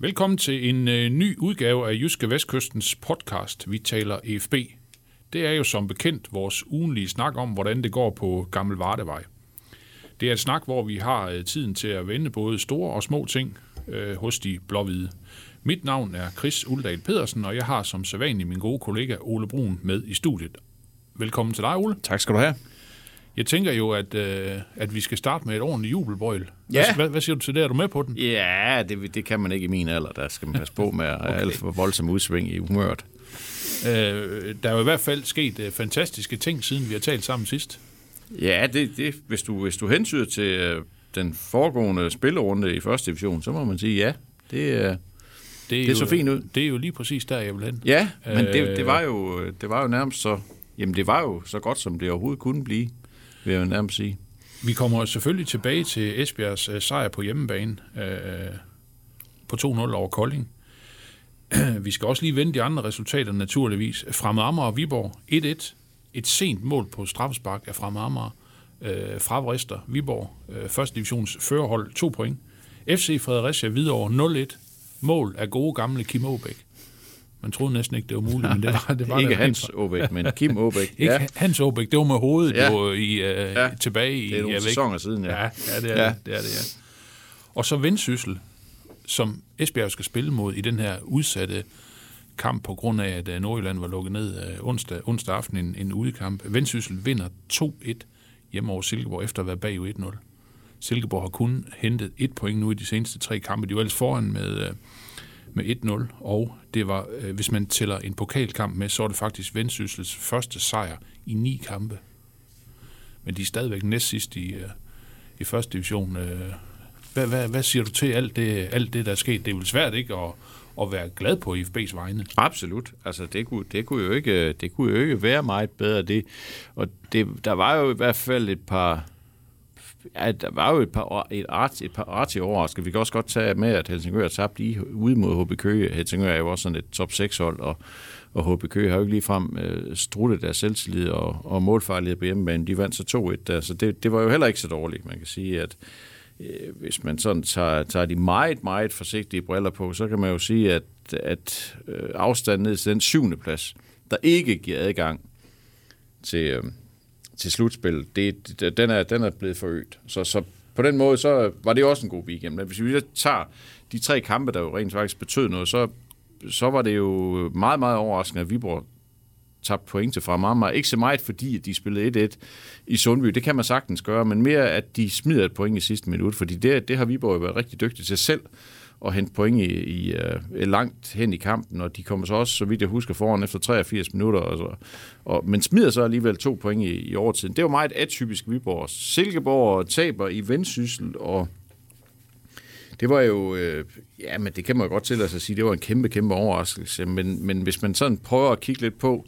Velkommen til en øh, ny udgave af Jyske Vestkystens podcast, Vi taler EFB. Det er jo som bekendt vores ugenlige snak om, hvordan det går på Gammel Vardevej. Det er et snak, hvor vi har øh, tiden til at vende både store og små ting øh, hos de blåhvide. Mit navn er Chris Uldal Pedersen, og jeg har som sædvanlig min gode kollega Ole Brun med i studiet. Velkommen til dig, Ole. Tak skal du have. Jeg tænker jo, at, øh, at vi skal starte med et ordentligt jubelbrøjl. Ja. Hvad, hvad, hvad siger du til det? Er du med på den? Ja, det, det kan man ikke i min alder. Der skal man passe på med okay. alt for voldsom udsving i humøret. Øh, der er jo i hvert fald sket øh, fantastiske ting, siden vi har talt sammen sidst. Ja, det, det, hvis, du, hvis du hensyder til øh, den foregående spillerunde i første division, så må man sige ja. Det, øh, Det så jo, fint ud. Det er jo lige præcis der, jeg vil hen. ja, men det, Øh. det, var jo, det var jo nærmest så... Jamen, det var jo så godt, som det overhovedet kunne blive, vil jeg jo nærmest sige. Vi kommer selvfølgelig tilbage til Esbjergs øh, sejr på hjemmebane øh, på 2-0 over Kolding. vi skal også lige vende de andre resultater naturligvis. Fremad Amager og Viborg 1-1. Et sent mål på straffespark af Fremad Amager. Øh, fravrister Viborg, øh, første divisions førerhold, 2 point. FC Fredericia Hvidovre 0-1. Mål af gode gamle Kim Aabæk. Man troede næsten ikke, det var muligt, men det var det. Var ikke det Hans Åbæk, men Kim Åbæk. Ikke ja. Hans Aabæk, det var med hovedet Ja. jo i, øh, Ja. tilbage i... det er nogle jeg sæsoner siden, ja. Ja, ja, det er, Ja. Det, det er det, ja. Og så Vendsyssel, som Esbjerg skal spille mod i den her udsatte kamp på grund af, at øh, Nordjylland var lukket ned øh, onsdag, onsdag aften en, en udekamp. Vendsyssel vinder 2-1 hjemme over Silkeborg efter at være bagud 1-0. Silkeborg har kun hentet et point nu i de seneste tre kampe. De var ellers foran med, med 1-0, og det var, øh, hvis man tæller en pokalkamp med, så er det faktisk Vendsyssels første sejr i ni kampe. Men de er stadigvæk næst sidst i, øh, i første division. Øh, hvad, hvad, hvad siger du til alt det, alt det, der er sket? Det er vel svært ikke at, at være glad på IFB's vegne. Absolut. Altså, det kunne, det kunne, jo, ikke, det kunne jo ikke være meget bedre, det. Og det, der var jo i hvert fald et par... Ja, der var jo et par, et art, et par artige Skal Vi også godt tage med, at Helsingør tabte tabt lige ude mod HB Køge. Helsingør er jo også sådan et top 6-hold, og, og HB Køge har jo ikke ligefrem øh, struttet deres selvtillid og, og målfarlighed på hjemmebane. De vandt så 2-1 der, så det, det var jo heller ikke så dårligt. Man kan sige, at øh, hvis man sådan tager, tager de meget, meget forsigtige briller på, så kan man jo sige, at, at øh, afstanden ned til den syvende plads, der ikke giver adgang til, øh, til slutspillet, det, det, den, er, den er blevet forøget. Så, så på den måde, så var det også en god weekend. Men hvis vi så tager de tre kampe, der jo rent faktisk betød noget, så, så var det jo meget, meget overraskende, at Viborg tabte point til fra Ikke så meget, fordi at de spillede 1-1 i Sundby. Det kan man sagtens gøre, men mere, at de smider et point i sidste minut, fordi det, det har Viborg jo været rigtig dygtig til selv at hente point i, i uh, langt hen i kampen, og de kommer så også, så vidt jeg husker, foran efter 83 minutter. Og så, og, men smider så alligevel to point i, i overtiden. Det var meget atypisk Viborg. Silkeborg taber i vendsyssel, og det var jo, øh, ja, men det kan man jo godt til at sige, det var en kæmpe, kæmpe overraskelse. Men, men hvis man sådan prøver at kigge lidt på,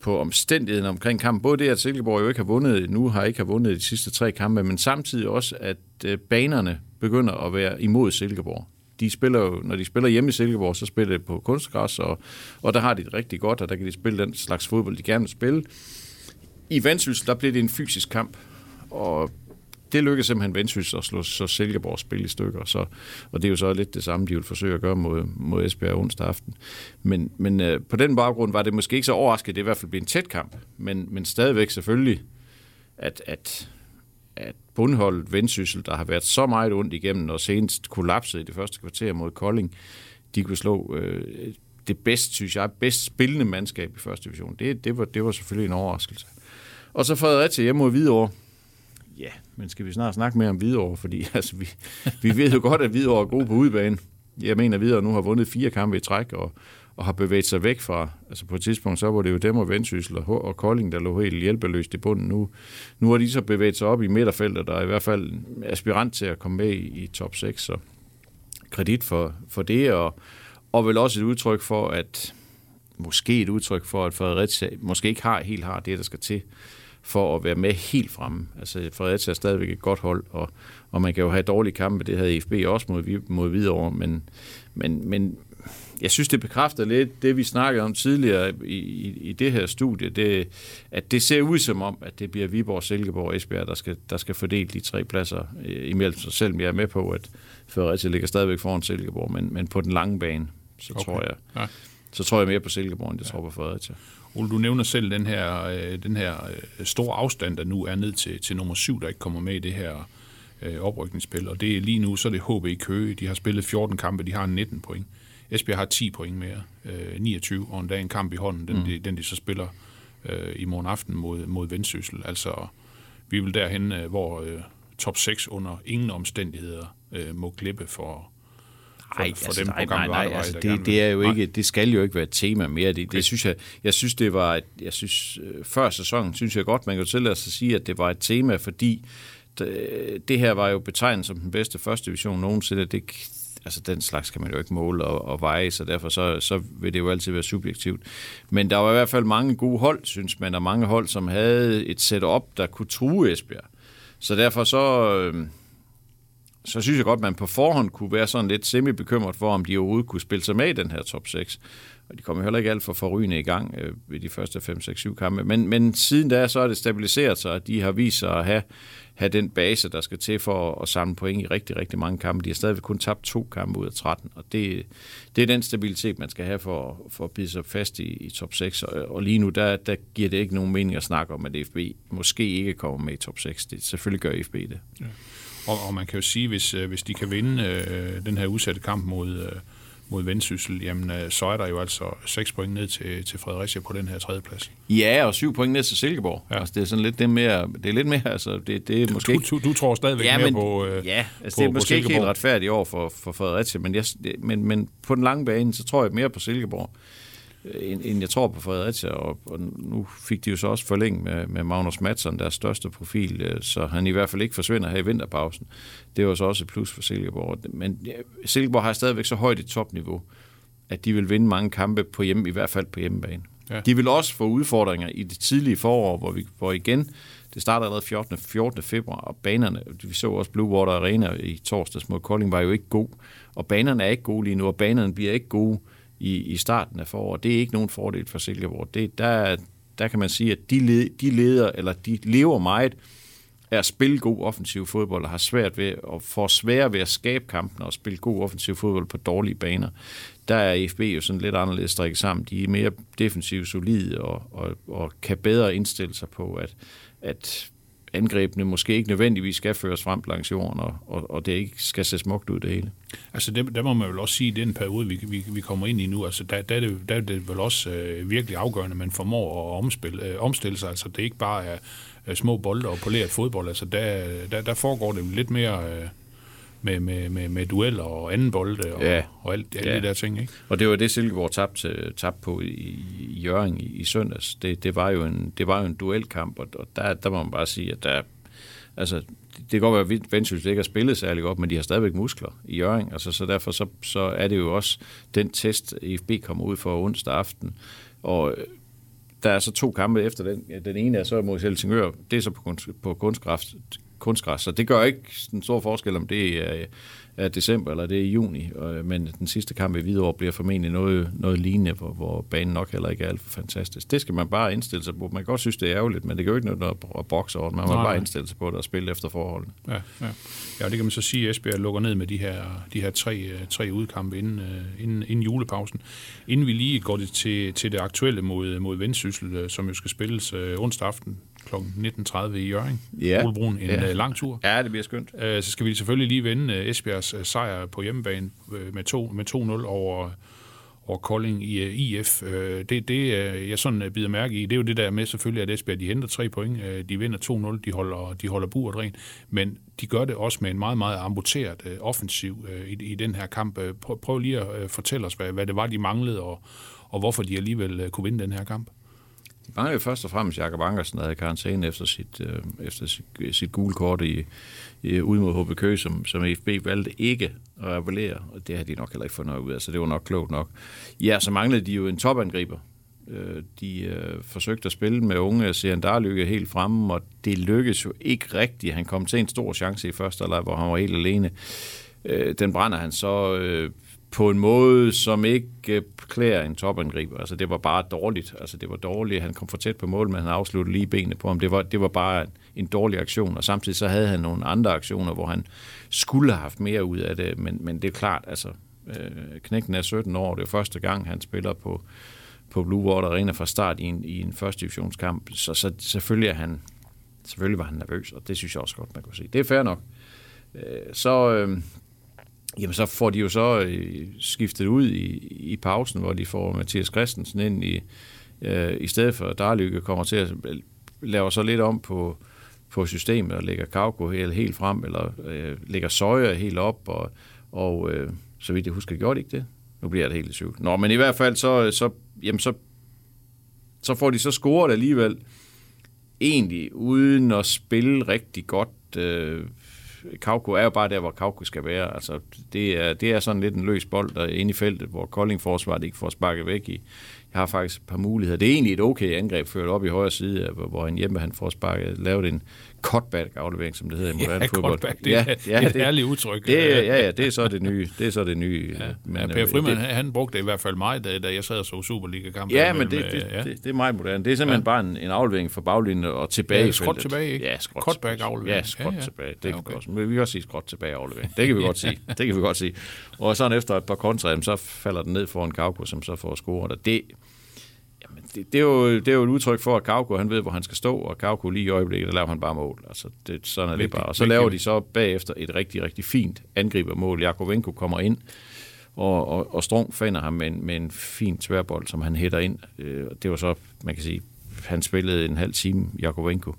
på omstændigheden omkring kampen, både det, at Silkeborg jo ikke har vundet nu, har ikke har vundet de sidste tre kampe, men samtidig også, at øh, banerne begynder at være imod Silkeborg. De spiller jo, når de spiller hjemme i Silkeborg, så spiller de på kunstgræs, og, og der har de det rigtig godt, og der kan de spille den slags fodbold, de gerne vil spille. I Vendsyssel, der bliver det en fysisk kamp, og det lykkedes simpelthen Vendsyssel at slå så Silkeborgs spil i stykker. Så, og det er jo så lidt det samme, de vil forsøge at gøre mod, mod Esbjerg onsdag aften. Men, men øh, på den baggrund var det måske ikke så overraskende, at det i hvert fald blev en tæt kamp. Men, men stadigvæk selvfølgelig, at, at, at bundholdet Vendsyssel, der har været så meget ondt igennem, og senest kollapset i det første kvarter mod Kolding, de kunne slå øh, det bedst, synes jeg, bedst spillende mandskab i første division. Det, det, var, det var selvfølgelig en overraskelse. Og så Fredericia hjemme mod Hvidovre. Ja, men skal vi snart snakke mere om Hvidovre, fordi altså, vi, vi ved jo godt, at Hvidovre er gode på udebane. Jeg mener, at Hvidovre nu har vundet fire kampe i træk, og, og har bevæget sig væk fra, altså på et tidspunkt, så var det jo dem og Vendsyssel og, og Kolding, der lå helt hjælpeløst i bunden. Nu, nu har de så bevæget sig op i midterfeltet, der er i hvert fald aspirant til at komme med i, i top 6, så kredit for, for det, og, og vel også et udtryk for, at måske et udtryk for, at Fredericia måske ikke har helt har det, der skal til for at være med helt fremme. Altså Fredericia er stadigvæk et godt hold, og, og man kan jo have dårlige kampe, det havde FB også mod, mod Hvidovre, men, men, men jeg synes, det bekræfter lidt det, vi snakkede om tidligere i, i, i det her studie, det, at det ser ud som om, at det bliver Viborg, Silkeborg og Esbjerg, der skal, der skal fordele de tre pladser øh, imellem sig, selvom jeg er med på, at Fredericia ligger stadigvæk foran Silkeborg, men, men på den lange bane, så okay. tror jeg, Ja. så tror jeg mere på Silkeborg, end jeg tror på Fredericia. Ole, du nævner selv den her, øh, den her øh, store afstand, der nu er ned til, til nummer syv, der ikke kommer med i det her øh, oprykningsspil. Og det er lige nu, så er det HB Køge. De har spillet 14 kampe, de har 19 point. Esbjerg har 10 point mere, øh, 29, og endda en kamp i hånden, den, mm. de, den de så spiller øh, i morgen aften mod, mod Vendsyssel. Altså, vi vel derhen, øh, hvor øh, top 6 under ingen omstændigheder øh, må klippe for, for, Nej, for altså, dem nej, nej, nej, altså, det, det, er jo vil- ikke, det skal jo ikke være et tema mere. Det, Okay. det synes jeg, jeg synes, det var, et, jeg synes, øh, før sæsonen, synes jeg godt, man kan tillade sig at sige, at det var et tema, fordi det, det her var jo betegnet som den bedste første division nogensinde. Det, altså den slags kan man jo ikke måle og, og veje, så derfor så, så vil det jo altid være subjektivt. Men der var i hvert fald mange gode hold, synes man, og mange hold, som havde et setup, der kunne true Esbjerg. Så derfor så, øh, så synes jeg godt, at man på forhånd kunne være sådan lidt semi-bekymret for, om de overhovedet kunne spille sig med i den her top 6. Og de kom heller ikke alt for forrygende i gang øh, ved de første 5, 6, 7 kampe. Men, men siden da, så er det stabiliseret sig, og de har vist sig at have, have den base, der skal til for at, at samle point i rigtig, rigtig mange kampe. De har stadigvæk kun tabt to kampe ud af 13, og det, det er den stabilitet, man skal have for, for at bide sig fast i, i top 6. Og, og lige nu, der, der giver det ikke nogen mening at snakke om, at FB måske ikke kommer med i top 6. Det, selvfølgelig gør FB det. Og, og man kan jo sige, hvis, øh, hvis de kan vinde øh, den her udsatte kamp mod, øh, mod Vendsyssel, jamen øh, så er der jo altså 6 point ned til, til Fredericia på den her tredje plads. Ja, og syv point ned til Silkeborg. Ja. Altså, det er sådan lidt det mere, det er lidt mere, altså, det, det er måske Du, du, du tror stadigvæk ja, mere men, på, øh, ja, altså, på, det er måske ikke helt Silkeborg. retfærdigt over for, for Fredericia, men, jeg, men, men på den lange bane, så tror jeg mere på Silkeborg, end, end jeg tror på Fredericia, og, og nu fik de jo så også forlænget med, med Magnus Madsen, deres største profil, øh, så han i hvert fald ikke forsvinder her i vinterpausen. Det var så også et plus for Silkeborg. Men Silkeborg har stadigvæk så højt et topniveau, at de vil vinde mange kampe på hjemme, i hvert fald på hjemmebane. Ja. De vil også få udfordringer i det tidlige forår, hvor, vi, hvor igen, det starter allerede 14. 14. februar, og banerne, vi så også Blue Water Arena i torsdags mod Kolding, var jo ikke god. Og banerne er ikke gode lige nu, og banerne bliver ikke gode i, i starten af foråret. Det er ikke nogen fordel for Silkeborg. Det, der, der kan man sige, at de, led, de leder, eller de lever meget af at spille god offensiv fodbold, og har svært ved, og får svære ved at skabe kampen og spille god offensiv fodbold på dårlige baner. Der er FB jo sådan lidt anderledes strikket sammen. De er mere defensivt solide og, og, og kan bedre indstille sig på, at, at angrebene måske ikke nødvendigvis skal føres frem langs jorden, og, og, og det ikke skal se smukt ud det hele. Altså, det, der må man vel også sige, at den periode, vi, vi, vi kommer ind i nu, altså, der, der, er, det, der er det vel også øh, virkelig afgørende, at man formår at omspille, øh, omstille sig. Altså, det er ikke bare er, er små bolde og poleret fodbold. Altså, der, der, der foregår det lidt mere øh, med, med, med, med dueller og anden bolde og, Ja. og alt, alle Ja. de der ting, ikke? Og det var det, Silkeborg tabte, tabte på i, i Jørgen i, i søndags. Det, det, var jo en, det var jo en duelkamp, og, og der, der må man bare sige, at der, altså, det kan godt være, at Vendsyssel ikke har spillet særlig godt, men de har stadigvæk muskler i Jørgen. Altså, så derfor så, så er det jo også den test, IFB kommer ud for onsdag aften. Og øh, der er så to kampe efter den. Den ene er så mod Helsingør. Det er så på, kunst, på kunstgræs, kunstgræs. Så det gør ikke en stor forskel, om det er, er december eller det er i juni. Øh, Men den sidste kamp i Hvidovre bliver formentlig noget, noget lignende, hvor, hvor banen nok heller ikke er alt for fantastisk. Det skal man bare indstille sig på. Man kan godt synes, det er ærgerligt, men det jo ikke noget at- bokse over. Man må Nej, bare indstille sig på det og spille efter forholdene. Ja, ja. ja, det kan man så sige, at Esbjerg lukker ned med de her, de her tre, øh, tre udkampe inden, øh, inden, inden julepausen. Inden vi lige går det til, til det aktuelle mod, mod Vendsyssel, som jo skal spilles onsdag aften kl. 19.30 i Jørgen. Ja. Olebroen, en Ja. øh, lang tur. Ja, det bliver skønt. Øh, så skal vi selvfølgelig lige vende øh, Esbjergs sejr på hjemmebane med, to, med 2-0 over, over Kolding i IF. Det, det jeg sådan bider mærke i, det er jo det der med selvfølgelig, at Esbjerg de henter tre point. De vinder 2-0, de holder, de holder buret rent. Men de gør det også med en meget, meget amputeret offensiv i, i den her kamp. Prøv, lige at fortælle os, hvad, hvad det var, de manglede, og, og hvorfor de alligevel kunne vinde den her kamp. De mangler jo først og fremmest Jakob Ankersen, der havde karantæne efter sit, øh, efter sit, sit gule kort i, i, ud mod HB Køge, som, som FB valgte ikke at appellere, og det har de nok heller ikke fundet ud af, så det var nok klogt nok. Ja, så manglede de jo en topangriber. Øh, de øh, forsøgte at spille med unge Sian helt fremme, og det lykkedes jo ikke rigtigt. Han kom til en stor chance i første halvleg, hvor han var helt alene. Øh, den brænder han så øh, på en måde, som ikke øh, klæder en topangriber. Altså, det var bare dårligt. Altså, det var dårligt. Han kom for tæt på mål, men han afsluttede lige benene på ham. Det var, det var bare en dårlig aktion, og samtidig så havde han nogle andre aktioner, hvor han skulle have haft mere ud af det, men, men det er klart, altså, øh, knækken er 17 år, det er første gang, han spiller på, på Blue Water Arena fra start i en, i en første divisionskamp, så, så selvfølgelig er han, selvfølgelig var han nervøs, og det synes jeg også godt, man kunne se. Det er fair nok. Øh, så, øh, jamen, så får de jo så øh, skiftet ud i, i pausen, hvor de får Mathias Christensen ind i, øh, i stedet for Darlykke kommer til at lave så lidt om på, på systemet og lægger Kauko helt, helt frem, eller øh, lægger Søjer helt op, og, og øh, så vidt jeg husker, gjorde de ikke det? Nu bliver det helt i tvivl. Nå, men i hvert fald, så, så, jamen, så, så får de så scoret alligevel, egentlig uden at spille rigtig godt. Øh, Kauko er jo bare der, hvor Kauko skal være. Altså, det, er, det er sådan lidt en løs bold der er inde i feltet, hvor Kolding forsvaret ikke får sparket væk i, jeg har faktisk et par muligheder. Det er egentlig et okay angreb ført op i højre side, hvor en hjemme han får sparket, lavet en cutback-aflevering, som det hedder i moderne ja, fodbold. Cutback, det, ja, ja, det er et ærligt udtryk. Det, ja, ja, det er så det nye. Det er så det nye. Ja, men, ja, per Frimand, det, han brugte det i hvert fald mig, da, da jeg sad og så Superliga-kampen. Ja, men det, det, ja. det, det, er meget moderne. Det er simpelthen ja. bare en, en aflevering fra baglinjen og tilbage. Ja, skråt tilbage, ikke? Ja, skråt, Cutback-aflevering. Ja, skråt ja, ja. tilbage. Det ja, okay. kan vi, også, vi kan også sige skråt tilbage aflevering. Det kan vi godt sige. Det kan vi godt sige. Og sådan efter et par kontra, så falder den ned foran Kauko, som så får scoret. Det, det, det, er jo, det er jo et udtryk for, at Kauko, han ved, hvor han skal stå, og Kauko lige i øjeblikket, der laver han bare mål. Altså, det, sådan er det bare. Og så laver de så bagefter et rigtig, rigtig fint angribermål. Jakovenko kommer ind, og, og, og Strong finder ham med en, med en fin tværbold, som han hætter ind. Øh, det var så, man kan sige, han spillede en halv time, Jakovenko.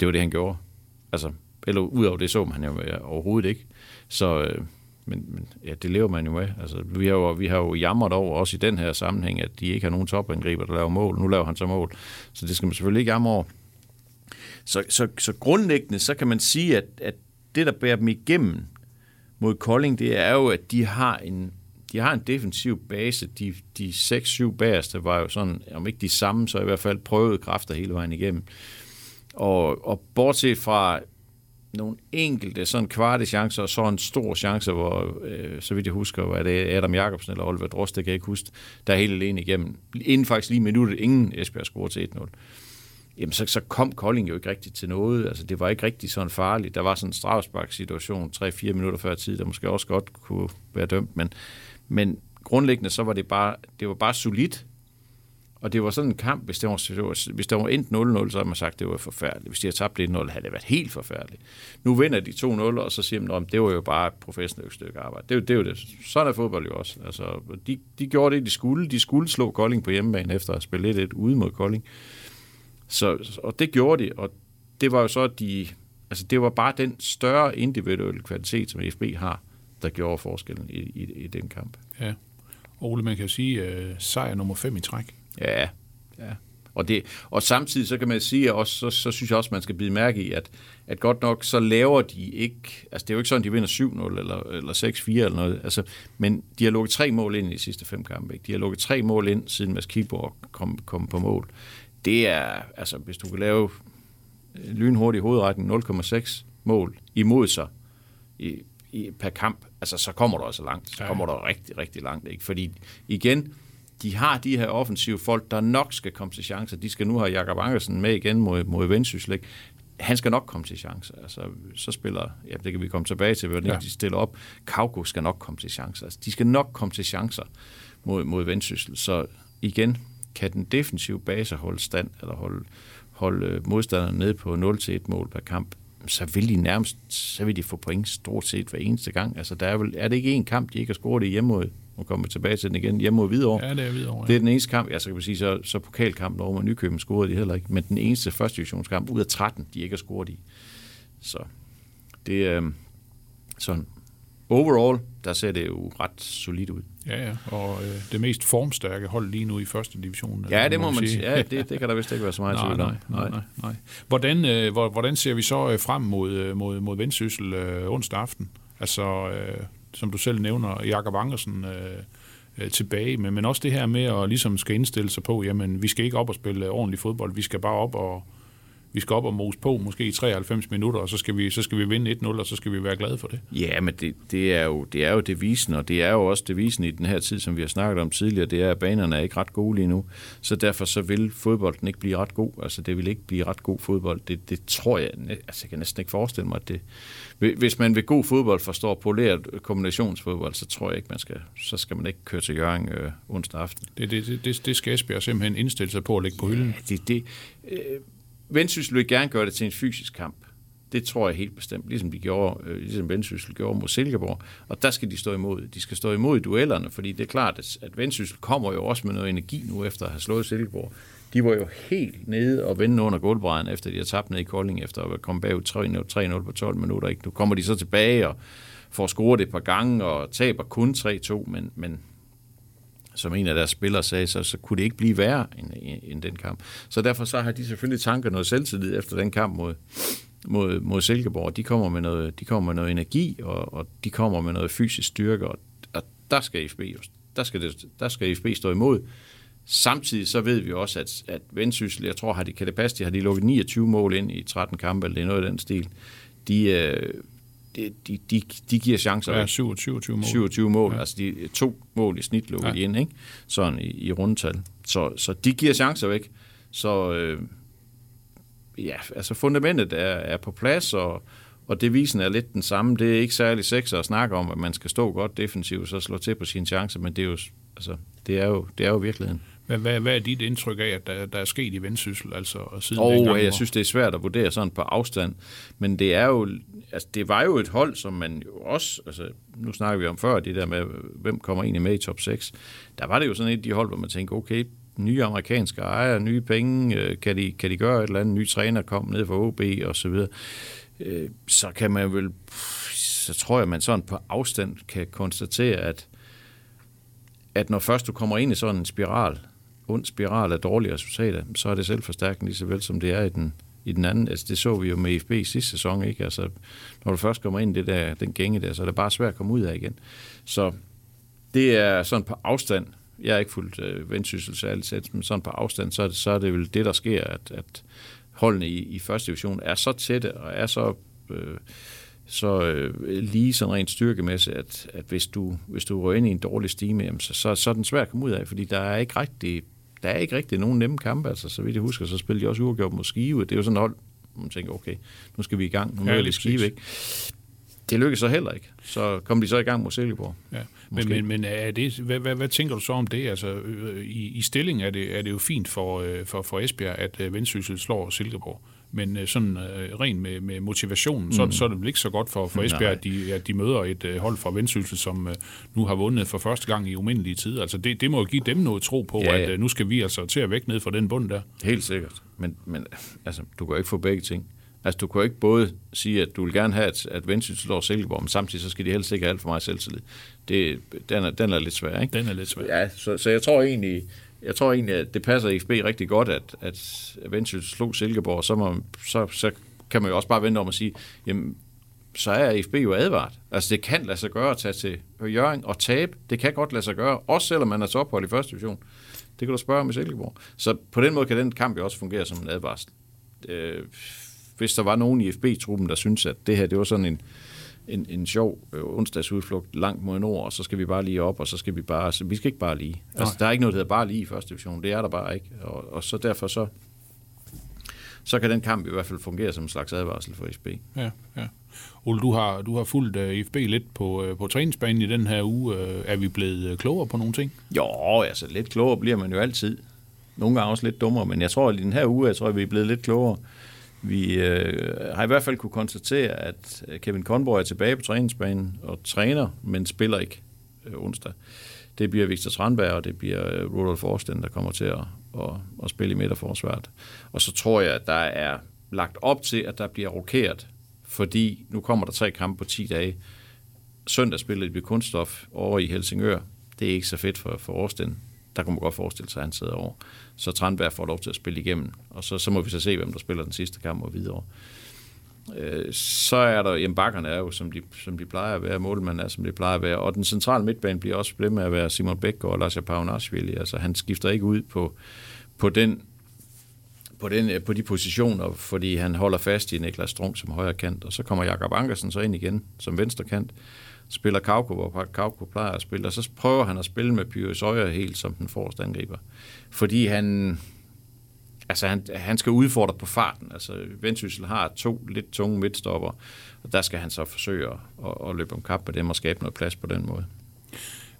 Det var det, han gjorde. Altså, eller udover det så man jo overhovedet ikke. Så, øh, men, men ja, det lever man jo med. Altså, vi, har jo, vi har jo jammeret over, også i den her sammenhæng, at de ikke har nogen topangriber, der laver mål. Nu laver han så mål. Så det skal man selvfølgelig ikke jamre over. Så, så, så grundlæggende, så kan man sige, at, at det, der bærer dem igennem mod Kolding, det er jo, at de har en, de har en defensiv base. De, de 6-7 bagerste var jo sådan, om ikke de samme, så i hvert fald prøvede kræfter hele vejen igennem. Og, og bortset fra nogle enkelte sådan kvarte chancer, og så en stor chance, hvor, øh, så vidt jeg husker, var det Adam Jacobsen eller Oliver Drost, det kan jeg ikke huske, der er helt alene igennem. Inden faktisk lige minuttet, ingen Esbjerg scorer til 1-0. Jamen, så, så kom Kolding jo ikke rigtigt til noget. Altså, det var ikke rigtig sådan farligt. Der var sådan en strafspark-situation 3-4 minutter før tid, der måske også godt kunne være dømt, men, men grundlæggende så var det bare, det var bare solidt, og det var sådan en kamp, hvis det var, hvis der var endt 0-0, så har man sagt, at det var forfærdeligt. Hvis de havde tabt 1-0, havde det været helt forfærdeligt. Nu vinder de 2-0, og så siger man, at det var jo bare et professionelt stykke arbejde. Det er, det er jo det. Sådan er fodbold jo også. Altså, de, de gjorde det, de skulle. De skulle slå Kolding på hjemmebane efter at spille lidt ude mod Kolding. Så, og det gjorde de, og det var jo så, de, altså det var bare den større individuelle kvalitet, som FB har, der gjorde forskellen i, i, i den kamp. Ja. Ole, man kan jo sige, uh, sejr nummer 5 i træk. Ja, ja. Og, det, og samtidig så kan man sige, at også, så, så synes jeg også, man skal bide mærke i, at, at godt nok så laver de ikke, altså det er jo ikke sådan, de vinder 7-0 eller, eller 6-4 eller noget, altså, men de har lukket tre mål ind i de sidste fem kampe. Ikke? De har lukket tre mål ind, siden Mads Kiborg kom, kom på mål. Det er, altså hvis du kan lave lynhurtig hovedretning 0,6 mål imod sig i, i, per kamp, altså så kommer du altså langt. Så kommer du rigtig, rigtig langt. Ikke? Fordi igen, de har de her offensive folk, der nok skal komme til chancer. De skal nu have Jakob Ankersen med igen mod, mod Vendsyssel. Han skal nok komme til chancer. Altså, så spiller, ja, det kan vi komme tilbage til, hvordan ja. de stiller op. Kauko skal nok komme til chancer. Altså, de skal nok komme til chancer mod, mod Vendsyssel. Så igen, kan den defensive base holde stand, eller holde, holde modstanderne nede på 0-1 mål per kamp, så vil de nærmest så vil de få point stort set hver eneste gang. Altså, der er, vel, er det ikke en kamp, de ikke har scoret i hjemme mod nu kommer tilbage til den igen, hjemme mod Hvidovre. Ja, det er Hvidovre. Ja. Det er den eneste kamp, ja, så kan man sige, så, så pokalkampen over med Nykøben scorede de heller ikke, men den eneste første divisionskamp ud af 13, de ikke har scoret i. Så det er øh, sådan overall, der ser det jo ret solidt ud. Ja, ja. Og øh, det mest formstærke hold lige nu i første division. Ja, det må man sige. Ja, det, det kan der vist ikke være så meget Nej, nej, nej, nej, nej. Hvordan, øh, hvor- hvordan ser vi så øh, frem mod, øh, mod, mod Vendsyssel øh, onsdag aften? Altså, øh, som du selv nævner, Jakob Angersen øh, øh, tilbage, men, men også det her med at ligesom skal indstille sig på, jamen, vi skal ikke op og spille øh, ordentlig fodbold, vi skal bare op og vi skal op og mose på, måske i 93 minutter, og så skal vi, så skal vi vinde 1-0, og så skal vi være glade for det. Ja, men det, det, er jo, det er jo devisen, og det er jo også devisen i den her tid, som vi har snakket om tidligere, det er, at banerne er ikke ret gode lige nu, så derfor så vil fodbolden ikke blive ret god. Altså, det vil ikke blive ret god fodbold. Det, det tror jeg, altså, jeg kan næsten ikke forestille mig, at det... Hvis man ved god fodbold forstår poleret kombinationsfodbold, så tror jeg ikke, man skal, så skal man ikke køre til Jørgen øh, onsdag aften. Det, det, det- det, det skal Esbjerg simpelthen indstille sig på at lægge på hylden. Det, det, øh, Vendsyssel vil gerne gøre det til en fysisk kamp. Det tror jeg helt bestemt, ligesom de gjorde, øh, ligesom Vendsyssel gjorde mod Silkeborg. Og der skal de stå imod. De skal stå imod i duellerne, fordi det er klart, at, Vendsyssel kommer jo også med noget energi nu efter at have slået Silkeborg. De var jo helt nede og vende under gulvbrænden, efter de har tabt ned i Kolding, efter at være kommet bagud 3-0 på 12 minutter. Ikke? Nu kommer de så tilbage og får scoret et par gange og taber kun 3-2, men, men som en af deres spillere sagde, så, så kunne det ikke blive værre end, end den kamp. Så derfor så har de selvfølgelig tanker noget selvtillid efter den kamp mod, mod, mod Silkeborg. De kommer med noget, de kommer med noget energi, og, og de kommer med noget fysisk styrke, og, og der skal FB der skal, det, der skal FB stå imod. Samtidig så ved vi også, at, at Vendsyssel, jeg tror, har de, kan det passe, de har de lukket 29 mål ind i 13 kampe, eller det er noget af den stil. De, øh, de, de, de, giver chancer. Ja, væk. 27 mål. 27 mål, ja. Altså de to mål i snit lukket Ja. ind, ikke? Sådan i, i rundtal. Så, så de giver chancer væk. Så øh, ja, altså fundamentet er, er på plads, og, og devisen er lidt den samme. Det er ikke særlig sex at snakke om, at man skal stå godt defensivt, så slå til på sine chancer, men det er jo, altså, det er jo, det er jo virkeligheden. Hvad, hvad, hvad er dit indtryk af, at der, der er sket i Vendsyssel, altså siden Og dengang, jeg synes, det er svært at vurdere sådan på afstand, men det er jo, altså det var jo et hold, som man jo også, altså nu snakker vi om før, det der med, hvem kommer egentlig med i top 6. Der var det jo sådan et af de hold, hvor man tænkte, okay, nye amerikanske ejere, nye penge, øh, kan de, kan de gøre et eller andet, nye træner kom ned fra OB og så videre. Øh, Så kan man vel, så tror jeg, man sådan på afstand kan konstatere, at at når først du kommer ind i sådan en spiral, ond spiral af dårlige resultater, så er det selvforstærkende lige så vel som det er i den, i den anden. Altså, det så vi jo med FB i sidste sæson, ikke? Altså, når du først kommer ind i det der, den gænge der, så er det bare svært at komme ud af igen. Så det er sådan på afstand, jeg er ikke fuldt øh, vendsyssel særligt tæt, men sådan på afstand, så er det, så er det vel det, der sker, at, at holdene i, i første division er så tætte og er så, øh, så øh, lige sådan rent styrkemæssigt, at, at hvis, du, hvis du rører ind i en dårlig stime, jamen, så, så, så er den svært at komme ud af, fordi der er ikke rigtig, der er ikke rigtig nogen nemme kampe. Altså, så vidt jeg husker, så spiller de også uafgjort mod Skive. Det er jo sådan et hold, man tænker, okay, nu skal vi i gang, nu Ja, vi lige Skive, ikke? Det lykkedes så heller ikke. Så kom de så i gang mod Silkeborg. Ja. Men, men, men er det, hvad, hvad, hvad tænker du så om det? Altså, øh, i, I stilling er det, er det jo fint for, øh, for, for Esbjerg, at øh, Vendsyssel slår Silkeborg. Men øh, sådan øh, rent med, med motivationen, mm. så, så er det vel ikke så godt for, for Esbjerg, Nej. at de, at de møder et øh, hold fra Vendsyssel, som øh, nu har vundet for første gang i umindelige tider. Altså det, det må jo give dem noget tro på, ja, ja. at øh, nu skal vi altså til at væk ned fra den bund der. Helt sikkert. Men, men altså, du kan jo ikke få begge ting. Altså, du kan jo ikke både sige, at du vil gerne have, at, at Vendsyssel slår Silkeborg, men samtidig så skal de helst ikke have alt for meget selvtillid. Det, den, er, den er lidt svær, ikke? Den er lidt svær. Ja, så, så jeg tror egentlig, jeg tror egentlig, at det passer FB rigtig godt, at, at Vendsyssel slog Silkeborg, så, må, så, så kan man jo også bare vente om at sige, jamen, så er FB jo advaret. Altså, det kan lade sig gøre at tage til Jørgen og tabe. Det kan godt lade sig gøre, også selvom man er så ophold i første division. Det kan du spørge om i Silkeborg. Så på den måde kan den kamp jo også fungere som en advarsel. Øh, hvis der var nogen i FB-truppen, der synes at det her, det var sådan en, en, en sjov øh, onsdagsudflugt langt mod nord, og så skal vi bare lige op, og så skal vi bare, så vi skal ikke bare lige. Altså, der er ikke noget, der hedder bare lige i første division. Det er der bare ikke. Og, og så derfor så, så kan den kamp i hvert fald fungere som en slags advarsel for FB. Ja, ja. Ole, du har, du har fulgt uh, IFB lidt på, uh, på træningsbanen i den her uge. Uh, er vi blevet uh, klogere på nogle ting? Jo, altså lidt klogere bliver man jo altid. Nogle gange også lidt dummere, men jeg tror, at i den her uge, jeg tror, at vi er blevet lidt klogere. Vi øh, har i hvert fald kunne konstatere, at øh, Kevin Conboy er tilbage på træningsbanen og træner, men spiller ikke øh, onsdag. Det bliver Victor Strandberg, og det bliver øh, Rudolf Forsten, der kommer til at, at, at spille i midterforsvaret. Og så tror jeg, at der er lagt op til, at der bliver rokeret, fordi nu kommer der tre kampe på 10 dage. søndag spiller de ved kunststof over i Helsingør. Det er ikke så fedt for, for Årsten. Der kunne man godt forestille sig, at han sidder over. Så Tranberg får lov til at spille igennem, og så, så må vi så se, hvem der spiller den sidste kamp og videre. Øh, så er der, jamen bakkerne er jo, som de, som de plejer at være, målmanden er, som de plejer at være, og den centrale midtbane bliver også ved med at være Simon Bæk og Lars Paunashvili. Altså han skifter ikke ud på, på den på, den, øh, på de positioner, fordi han holder fast i Niklas Strunk som højre kant, og så kommer Jakob Ankersen så ind igen som venstre kant, spiller Kauko, hvor Kauko plejer at spille, og så prøver han at spille med Pyrus Øjer helt som den forreste angriber. Fordi han, altså han, han skal udfordre på farten. Altså Vendsyssel har to lidt tunge midtstopper, og der skal han så forsøge at, at løbe om kap på dem og skabe noget plads på den måde.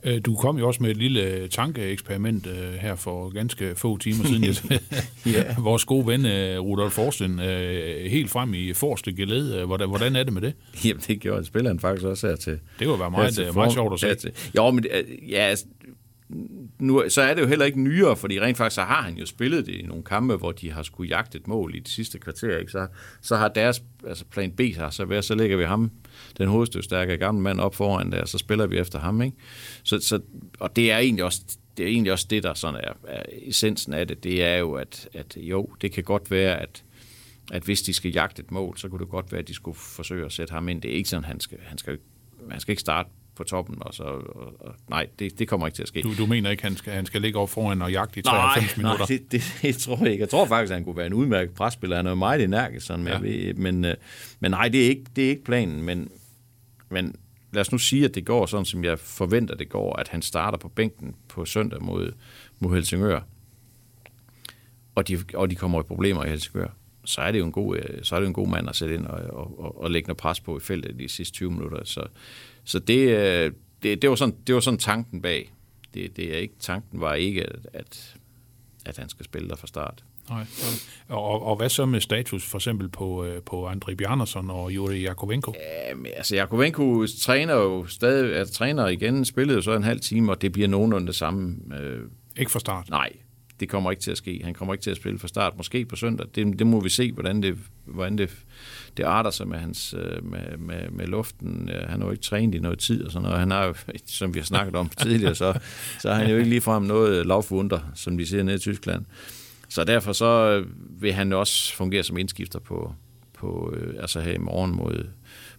Øh, du kom jo også med et lille tankeeksperiment øh, her for ganske få timer siden. ja. Vores gode ven øh, Rudolf Forsten helt frem i forreste geled. Hvordan, hvordan er det med det? Jamen det gjorde spilleren faktisk også her til. Det var være meget, meget, meget sjovt at se. Til. Jo, men ja, altså, nu, så er det jo heller ikke nyere, fordi rent faktisk så har han jo spillet det i nogle kampe, hvor de har skulle jagte et mål i det sidste kvarter. Ikke? Så, så har deres altså plan B har så været, så lægger vi ham, den hovedstødstærke gamle mand, op foran der, så spiller vi efter ham. Ikke? Så, så, og det er egentlig også det er egentlig også det, der sådan er, er essensen af det. Det er jo, at, at jo, det kan godt være, at, at hvis de skal jagte et mål, så kunne det godt være, at de skulle forsøge at sætte ham ind. Det er ikke sådan, han skal, han skal, han skal ikke starte på toppen. Og så, og, og, nej, det, det kommer ikke til at ske. Du, du mener ikke, han skal, han skal ligge op foran og jagte i 93 nej, minutter? Nej, det, det, det, tror jeg ikke. Jeg tror faktisk, at han kunne være en udmærket presspiller. Han er meget energisk, sådan, ja. ved, men, øh, men nej, det er, ikke, det er ikke planen. Men, men lad os nu sige, at det går sådan, som jeg forventer, det går, at han starter på bænken på søndag mod, mod Helsingør, og de, og de kommer i problemer i Helsingør, så er det jo en god, øh, så er det en god mand at sætte ind og, og, og, og lægge noget pres på i feltet de sidste 20 minutter. Så, så det, øh, det, det, var sådan, det var sådan tanken bag. Det, det er ikke, tanken var ikke, at, at han skal spille der fra start. Nej. Og, og hvad så med status for eksempel på, øh, på André Bjarnason og Juri Jakovenko? Ja, men, altså Jakovenko træner jo stadig, er træner igen, spillede jo så en halv time, og det bliver nogenlunde det samme. Øh, ikke fra start? Nej, det kommer ikke til at ske. Han kommer ikke til at spille fra start, måske på søndag. Det, det må vi se, hvordan det, hvordan det, det arter sig med, hans, øh, med, med, med luften. Han har jo ikke trænet i noget tid og sådan noget. Han har jo, som vi har snakket om tidligere, så, så har han jo ikke ligefrem noget lavfunder, som de siger nede i Tyskland. Så derfor så øh, vil han også fungere som indskifter på, på øh, altså her i morgen mod,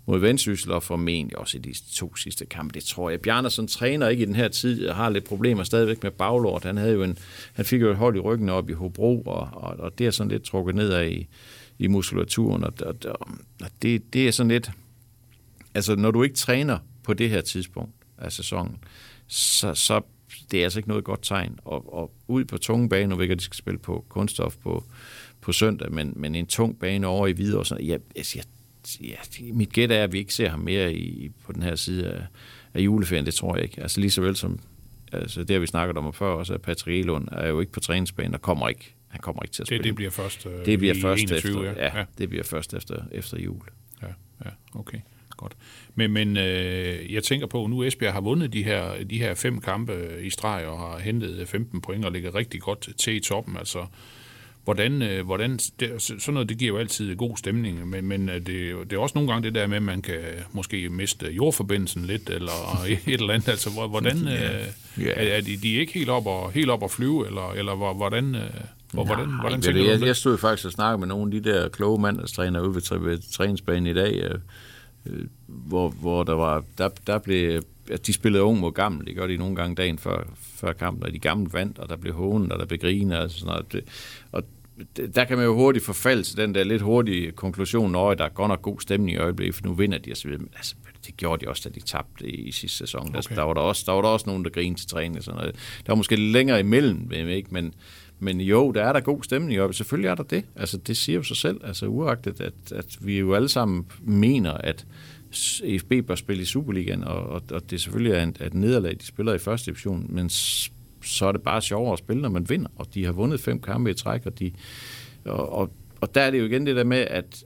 mod Vendsyssel, og formentlig også i de to sidste kampe. Det tror jeg. Bjarnason træner ikke i den her tid, har lidt problemer stadigvæk med baglort. Han, havde jo en, han fik jo et hold i ryggen op i Hobro, og, og, og det er sådan lidt trukket ned af i, i muskulaturen, og, og, og det, det er sådan lidt... Altså, når du ikke træner på det her tidspunkt af sæsonen, så, så det er altså ikke noget godt tegn. Og, og ud på tunge bane, nu jeg, de skal spille på kunststof på, på søndag, men, men en tung bane over i Hvidovre, så ja, altså, jeg, ja, mit gæt er, at vi ikke ser ham mere i, på den her side af, af juleferien, det tror jeg ikke. Altså lige så vel som, altså det har vi snakket om før også, at Patrick Elund er jo ikke på træningsbanen, og kommer ikke, han kommer ikke til at spille. Det, det bliver først øh, det bliver først 21, efter, ja. ja. det bliver først efter, efter jul. Ja, ja, okay. Godt. Men, men øh, jeg tænker på, at nu Esbjerg har vundet de her, de her fem kampe i streg og har hentet 15 point og ligger rigtig godt til i toppen. Altså, hvordan, øh, hvordan det, sådan noget, det giver jo altid god stemning, men, men øh, det, det er også nogle gange det der med, at man kan måske miste jordforbindelsen lidt, eller et eller andet. Altså, hvordan, øh, yeah. er, er de, de er ikke helt op og, helt op og flyve, eller, eller hvordan... Øh, hvor, hvordan, Nej, hvordan det, jeg, jeg stod faktisk og snakkede med nogle af de der kloge mandagstræner ude ved, ved træningsbanen i dag, øh, øh, hvor, hvor der var, der, der blev, at de spillede ung mod gammel, det gør de nogle gange dagen før, før kampen, og de gamle vandt, og der blev hånen, og der blev griner, og sådan noget. Og der kan man jo hurtigt forfalde til den der lidt hurtige konklusion, at der er godt nok god stemning i øjeblikket, for nu vinder de osv. Men altså, det gjorde de også, da de tabte i, sidste sæson. Okay. Der, der, var der, også, der var der også nogen, der grinede til træning. Og sådan noget. Der var måske længere imellem, ikke? Men, men jo, der er der god stemning, og selvfølgelig er der det. Altså, det siger jo sig selv, altså uagtet, at, at vi jo alle sammen mener, at FB bør spille i Superligaen, og, og, og det selvfølgelig er et, et nederlag, de spiller i første division, men så er det bare sjovere at spille, når man vinder, og de har vundet fem kampe i træk, og, de, og, og, og der er det jo igen det der med, at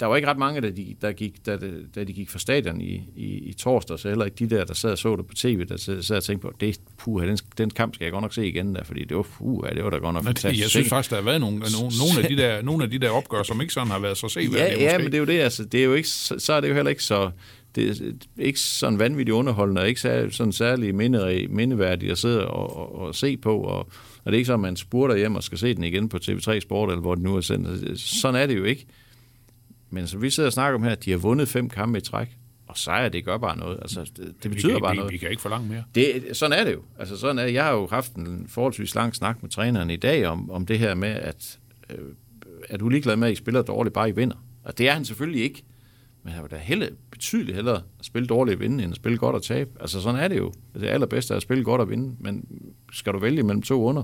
der var ikke ret mange, der, de, der, gik, der, der de gik fra stadion i, i, i torsdag, så heller ikke de der, der sad og så det på tv, der sad, sad og tænkte på, det, puh, den, den kamp skal jeg godt nok se igen der, fordi det var, puh, det var da godt nok fantastisk. jeg synes faktisk, der har været nogle, nogle, nogle, af de der, nogle af de der opgør, som ikke sådan har været så seværdige. Ja, ja, måske. men det er jo det, altså, det er jo ikke, så, så er det jo heller ikke så, det er ikke sådan vanvittigt underholdende, og ikke sær- sådan særlig minde, mindeværdigt at sidde og, og, og se på, og, og det er ikke sådan, at man spurter hjem og skal se den igen på TV3 Sport, eller hvor den nu er sendt. Sådan er det jo ikke. Men som vi sidder og snakker om her, de har vundet fem kampe i træk, og sejr, det gør bare noget. Altså, det, det vi betyder kan, bare vi, noget. Vi kan ikke forlange mere. Det, sådan er det jo. Altså, sådan er, jeg har jo haft en forholdsvis lang snak med træneren i dag om, om det her med, at øh, er du ligeglad med, at I spiller dårligt, bare I vinder. Og det er han selvfølgelig ikke. Men han vil da hellere, betydeligt hellere at spille dårligt og vinde, end at spille godt og tabe. Altså sådan er det jo. Det allerbedste er at spille godt og vinde, men skal du vælge mellem to under,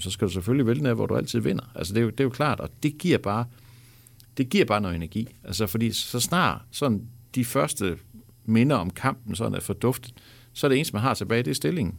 så skal du selvfølgelig vælge der, hvor du altid vinder. Altså det er jo, det er jo klart, og det giver bare, det giver bare noget energi. Altså fordi så snart sådan de første minder om kampen sådan er forduftet, så er det eneste, man har tilbage, det er stillingen.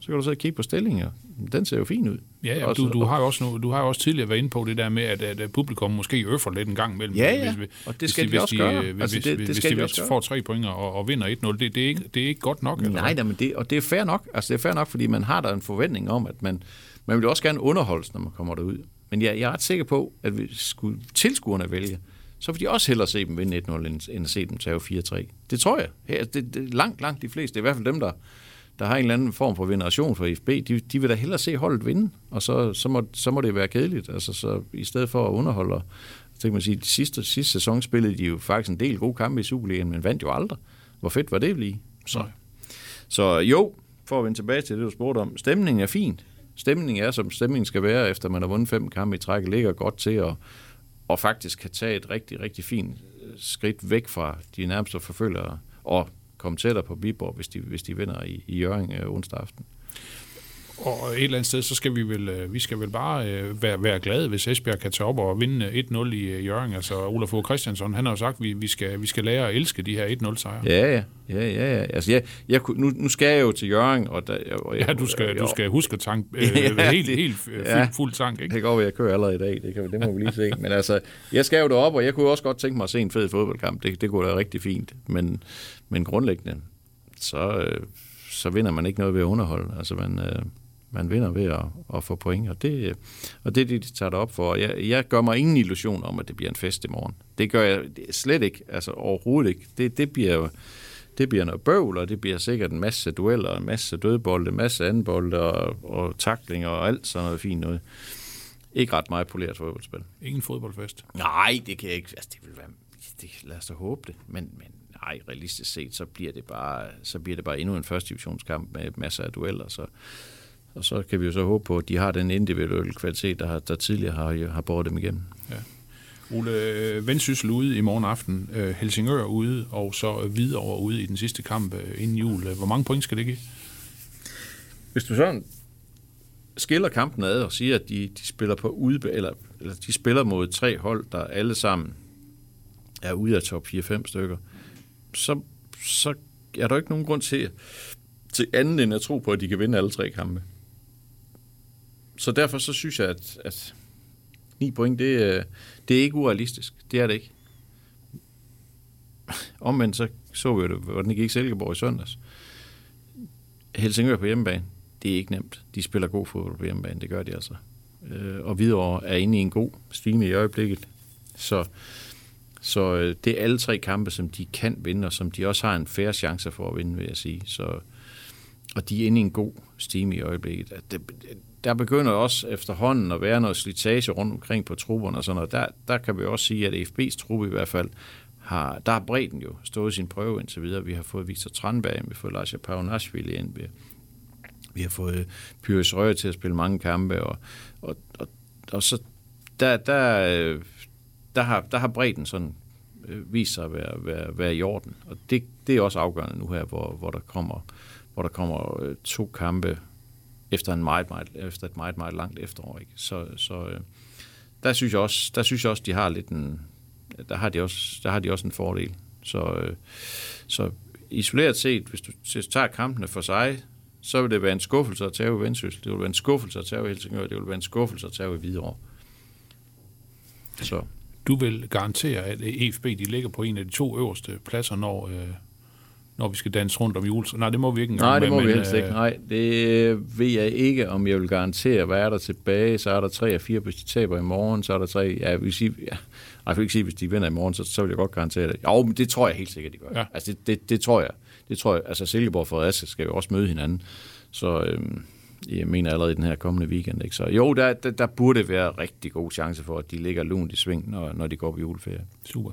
Så kan du så kigge på stillingen, og den ser jo fin ud. Ja, ja du, du, har jo også, nu, du har jo også tidligere været inde på det der med, at, at publikum måske øffer lidt en gang imellem. Ja, ja, Hvis, og det skal de også hvis gøre. Hvis, Altså, hvis, det- hvis, det hvis skal de de også hvis får tre point og, og vinder 1-0, det, det, er ikke, det er ikke godt nok. Nej, hvad? nej, men det, og det er fair nok. Altså, det er fair nok, fordi man har der en forventning om, at man, man vil også gerne underholdes, når man kommer derud. Men jeg, jeg er ret sikker på, at hvis skulle tilskuerne vælge, så vil de også hellere se dem vinde 1-0, end, at se dem tage 4-3. Det tror jeg. Her, det, det, langt, langt de fleste, er i hvert fald dem, der, der har en eller anden form for veneration for FB, de, de vil da hellere se holdet vinde, og så, så, må, så må det være kedeligt. Altså, så i stedet for at underholde, så kan man sige, sidste, sidste sæson spillede de jo faktisk en del gode kampe i Superligaen, men vandt jo aldrig. Hvor fedt var det lige? Så, så jo, for at vende tilbage til det, du spurgte om, stemningen er fin. Stemningen er, som stemningen skal være, efter man har vundet fem kampe i træk, ligger godt til at, og faktisk kan tage et rigtig, rigtig fint øh, skridt væk fra de nærmeste forfølgere, og komme tættere på Viborg, hvis de, hvis de vinder i, i Jørgen øh, onsdag aften. Og et eller andet sted, så skal vi vel, øh, vi skal vel bare øh, være, være glade, hvis Esbjerg kan tage op og vinde 1-0 i øh, Jørgen. Altså Olaf Fogh Christiansson, han har jo sagt, at vi, vi, skal, vi skal lære at elske de her 1-0-sejre. Ja, ja, ja, ja. ja. Altså, jeg, jeg, nu, nu skal jeg jo til Jørgen, og, der, og jeg, Ja, du skal, du skal huske at tanke øh, Ja, helt, det- helt øh, ja. fuld, fuld tank, Det ikke? godt være, at jeg kører allerede i dag. Det, kan, det må vi lige se. Men altså, jeg skal jo derop, og jeg kunne også godt tænke mig at se en fed fodboldkamp. Det, det kunne da rigtig fint. Men, men grundlæggende, så, øh, så vinder man ikke noget ved at underholde. Altså, man, øh, man vinder ved at, at få point, og det, og det er det, de tager det op for. Jeg, jeg gør mig ingen illusion om, at det bliver en fest i morgen. Det gør jeg slet ikke. Altså, overhovedet ikke. Det, det bliver jo det bliver noget bøvl, og det bliver sikkert en masse dueller, en masse dødbolde, en masse anbolde og, og taklinger og alt sådan noget fint noget. Ikke ret meget poleret fodboldspil. Ingen fodboldfest. Nej, det kan jeg ikke. Altså, det vil være, det, lad os da håbe det. Men, men nej, realistisk set, så bliver det bare, så bliver det bare endnu en første divisionskamp med masser af dueller. Så, og så kan vi jo så håbe på, at de har den individuelle kvalitet, der, har, der tidligere har, har båret dem igennem. Ole, øh, Vendsyssel ude i morgen aften, øh, Helsingør ude, og så Hvidovre ude i den sidste kamp øh, inden jul. Hvor mange point skal det give? Hvis du sådan skiller kampen ad og siger, at de, de spiller på ude, eller, eller de spiller mod tre hold, der alle sammen er ude af top 4-5 stykker, så, så er der ikke nogen grund til, til andet end at tro på, at de kan vinde alle tre kampe. Så derfor så synes jeg, at, at 9 point, det, øh, det er ikke urealistisk. Det er det ikke. Omvendt så så vi jo det, hvordan det gik i Silkeborg i søndags. Helsingør på hjemmebane, det er ikke nemt. De spiller god fodbold på hjemmebane, det gør de altså. Øh, og Hvidovre er inde i en god stime i øjeblikket. Så, så øh, det er alle tre kampe, som de kan vinde, og som de også har en færre chance for at vinde, vil jeg sige. Så, og de er inde i en god stime i øjeblikket. Det, der begynder også efterhånden at være noget slitage rundt omkring på trupperne og sådan noget. Der, der kan vi også sige, at FB's truppe i hvert fald har, der har bredden jo stået sin prøve indtil videre. Vi har fået Victor Tranberg, ind, vi har fået Lars Paunashvili ind, vi, vi har fået Pyrus Røger til at spille mange kampe, og, og, og, og så der, der, der, har, der har bredden sådan øh, vist sig at være, være, være i orden. Og det, det er også afgørende nu her, hvor, hvor der kommer, hvor der kommer øh, to kampe efter, en meget, meget, efter et meget, meget langt efterår. Ikke? Så, så øh, der, synes jeg også, der synes jeg også, de har lidt en, der har de også, der har de også en fordel. Så, øh, så isoleret set, hvis du tager kampene for sig, så vil det være en skuffelse at tage i Vendsyssel. Det vil være en skuffelse at tage i Helsingør. Det vil være en skuffelse at tage i Hvidovre. Så du vil garantere, at EFB de ligger på en af de to øverste pladser, når, øh, når vi skal danse rundt om jul. Nej, det må vi ikke engang. Nej, det må med, vi men, helst ikke. øh, Nej, det ved jeg ikke, om jeg vil garantere. Hvad er der tilbage? Så er der tre og fire, hvis de taber i morgen. Så er der tre... Ja, vil sige, ja, jeg vil ikke sige, hvis de vinder i morgen, så, så vil jeg godt garantere det. Jo, men det tror jeg helt sikkert, de gør. Ja. Altså, det, det, det, tror jeg. Det tror jeg. Altså, Silkeborg og Fredericia skal jo også møde hinanden. Så øhm, jeg mener allerede i den her kommende weekend. Ikke? Så jo, der, der, der burde være rigtig god chance for, at de ligger lunt i sving, når, når de går på juleferie. Super.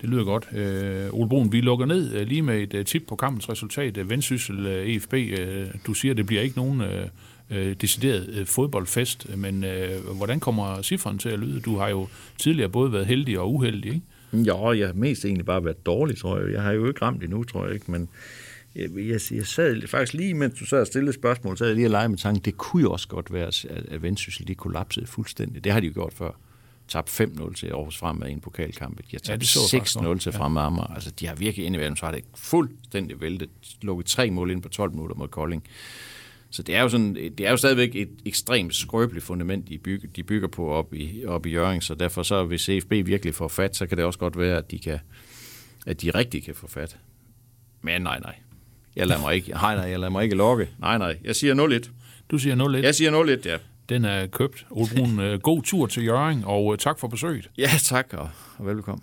Det lyder godt. Øh, Ole Brun, vi lukker ned øh, lige med et øh, tip på kampens resultat. Øh, Vendsyssel EFB, du siger, det bliver ikke nogen øh, decideret fodboldfest, men øh, hvordan kommer cifren til at lyde? Du har jo tidligere både været heldig og uheldig, ikke? Ja, jeg har mest egentlig bare været dårlig, tror jeg. Jeg har jo ikke ramt endnu, tror jeg ikke, men jeg, jeg, jeg sad faktisk lige, mens du sad og stillede spørgsmål, så jeg lige at lege med tanken, det kunne jo også godt være, at, at Vendsyssel de kollapsede fuldstændig. Det har de jo gjort før. Tabt 5-0 til Aarhus Fremad i en pokalkamp. De har Ja, tabt det så jeg faktisk 6-0 godt. til. Fremad Amager. Altså, de har virkelig indimellem, så har det fuldstændig væltet. Lukket tre mål ind på 12 minutter mod Kolding. Så det er jo, sådan, det er jo stadigvæk et ekstremt skrøbeligt fundament, de bygger, de bygger på op i, op i Jørgen, så derfor så, hvis CFB virkelig får fat, så kan det også godt være, at de, kan, at de rigtig kan få fat. Men nej, nej. Jeg lader mig ikke, nej, nej, jeg lader mig ikke lokke. Nej, nej. Jeg siger 0-1. Du siger 0-1. Jeg siger 0-1, ja. Den er købt. Ole Brun, øh, god tur til Jørgen, og øh, tak for besøget. Ja, tak, og, velbekomme.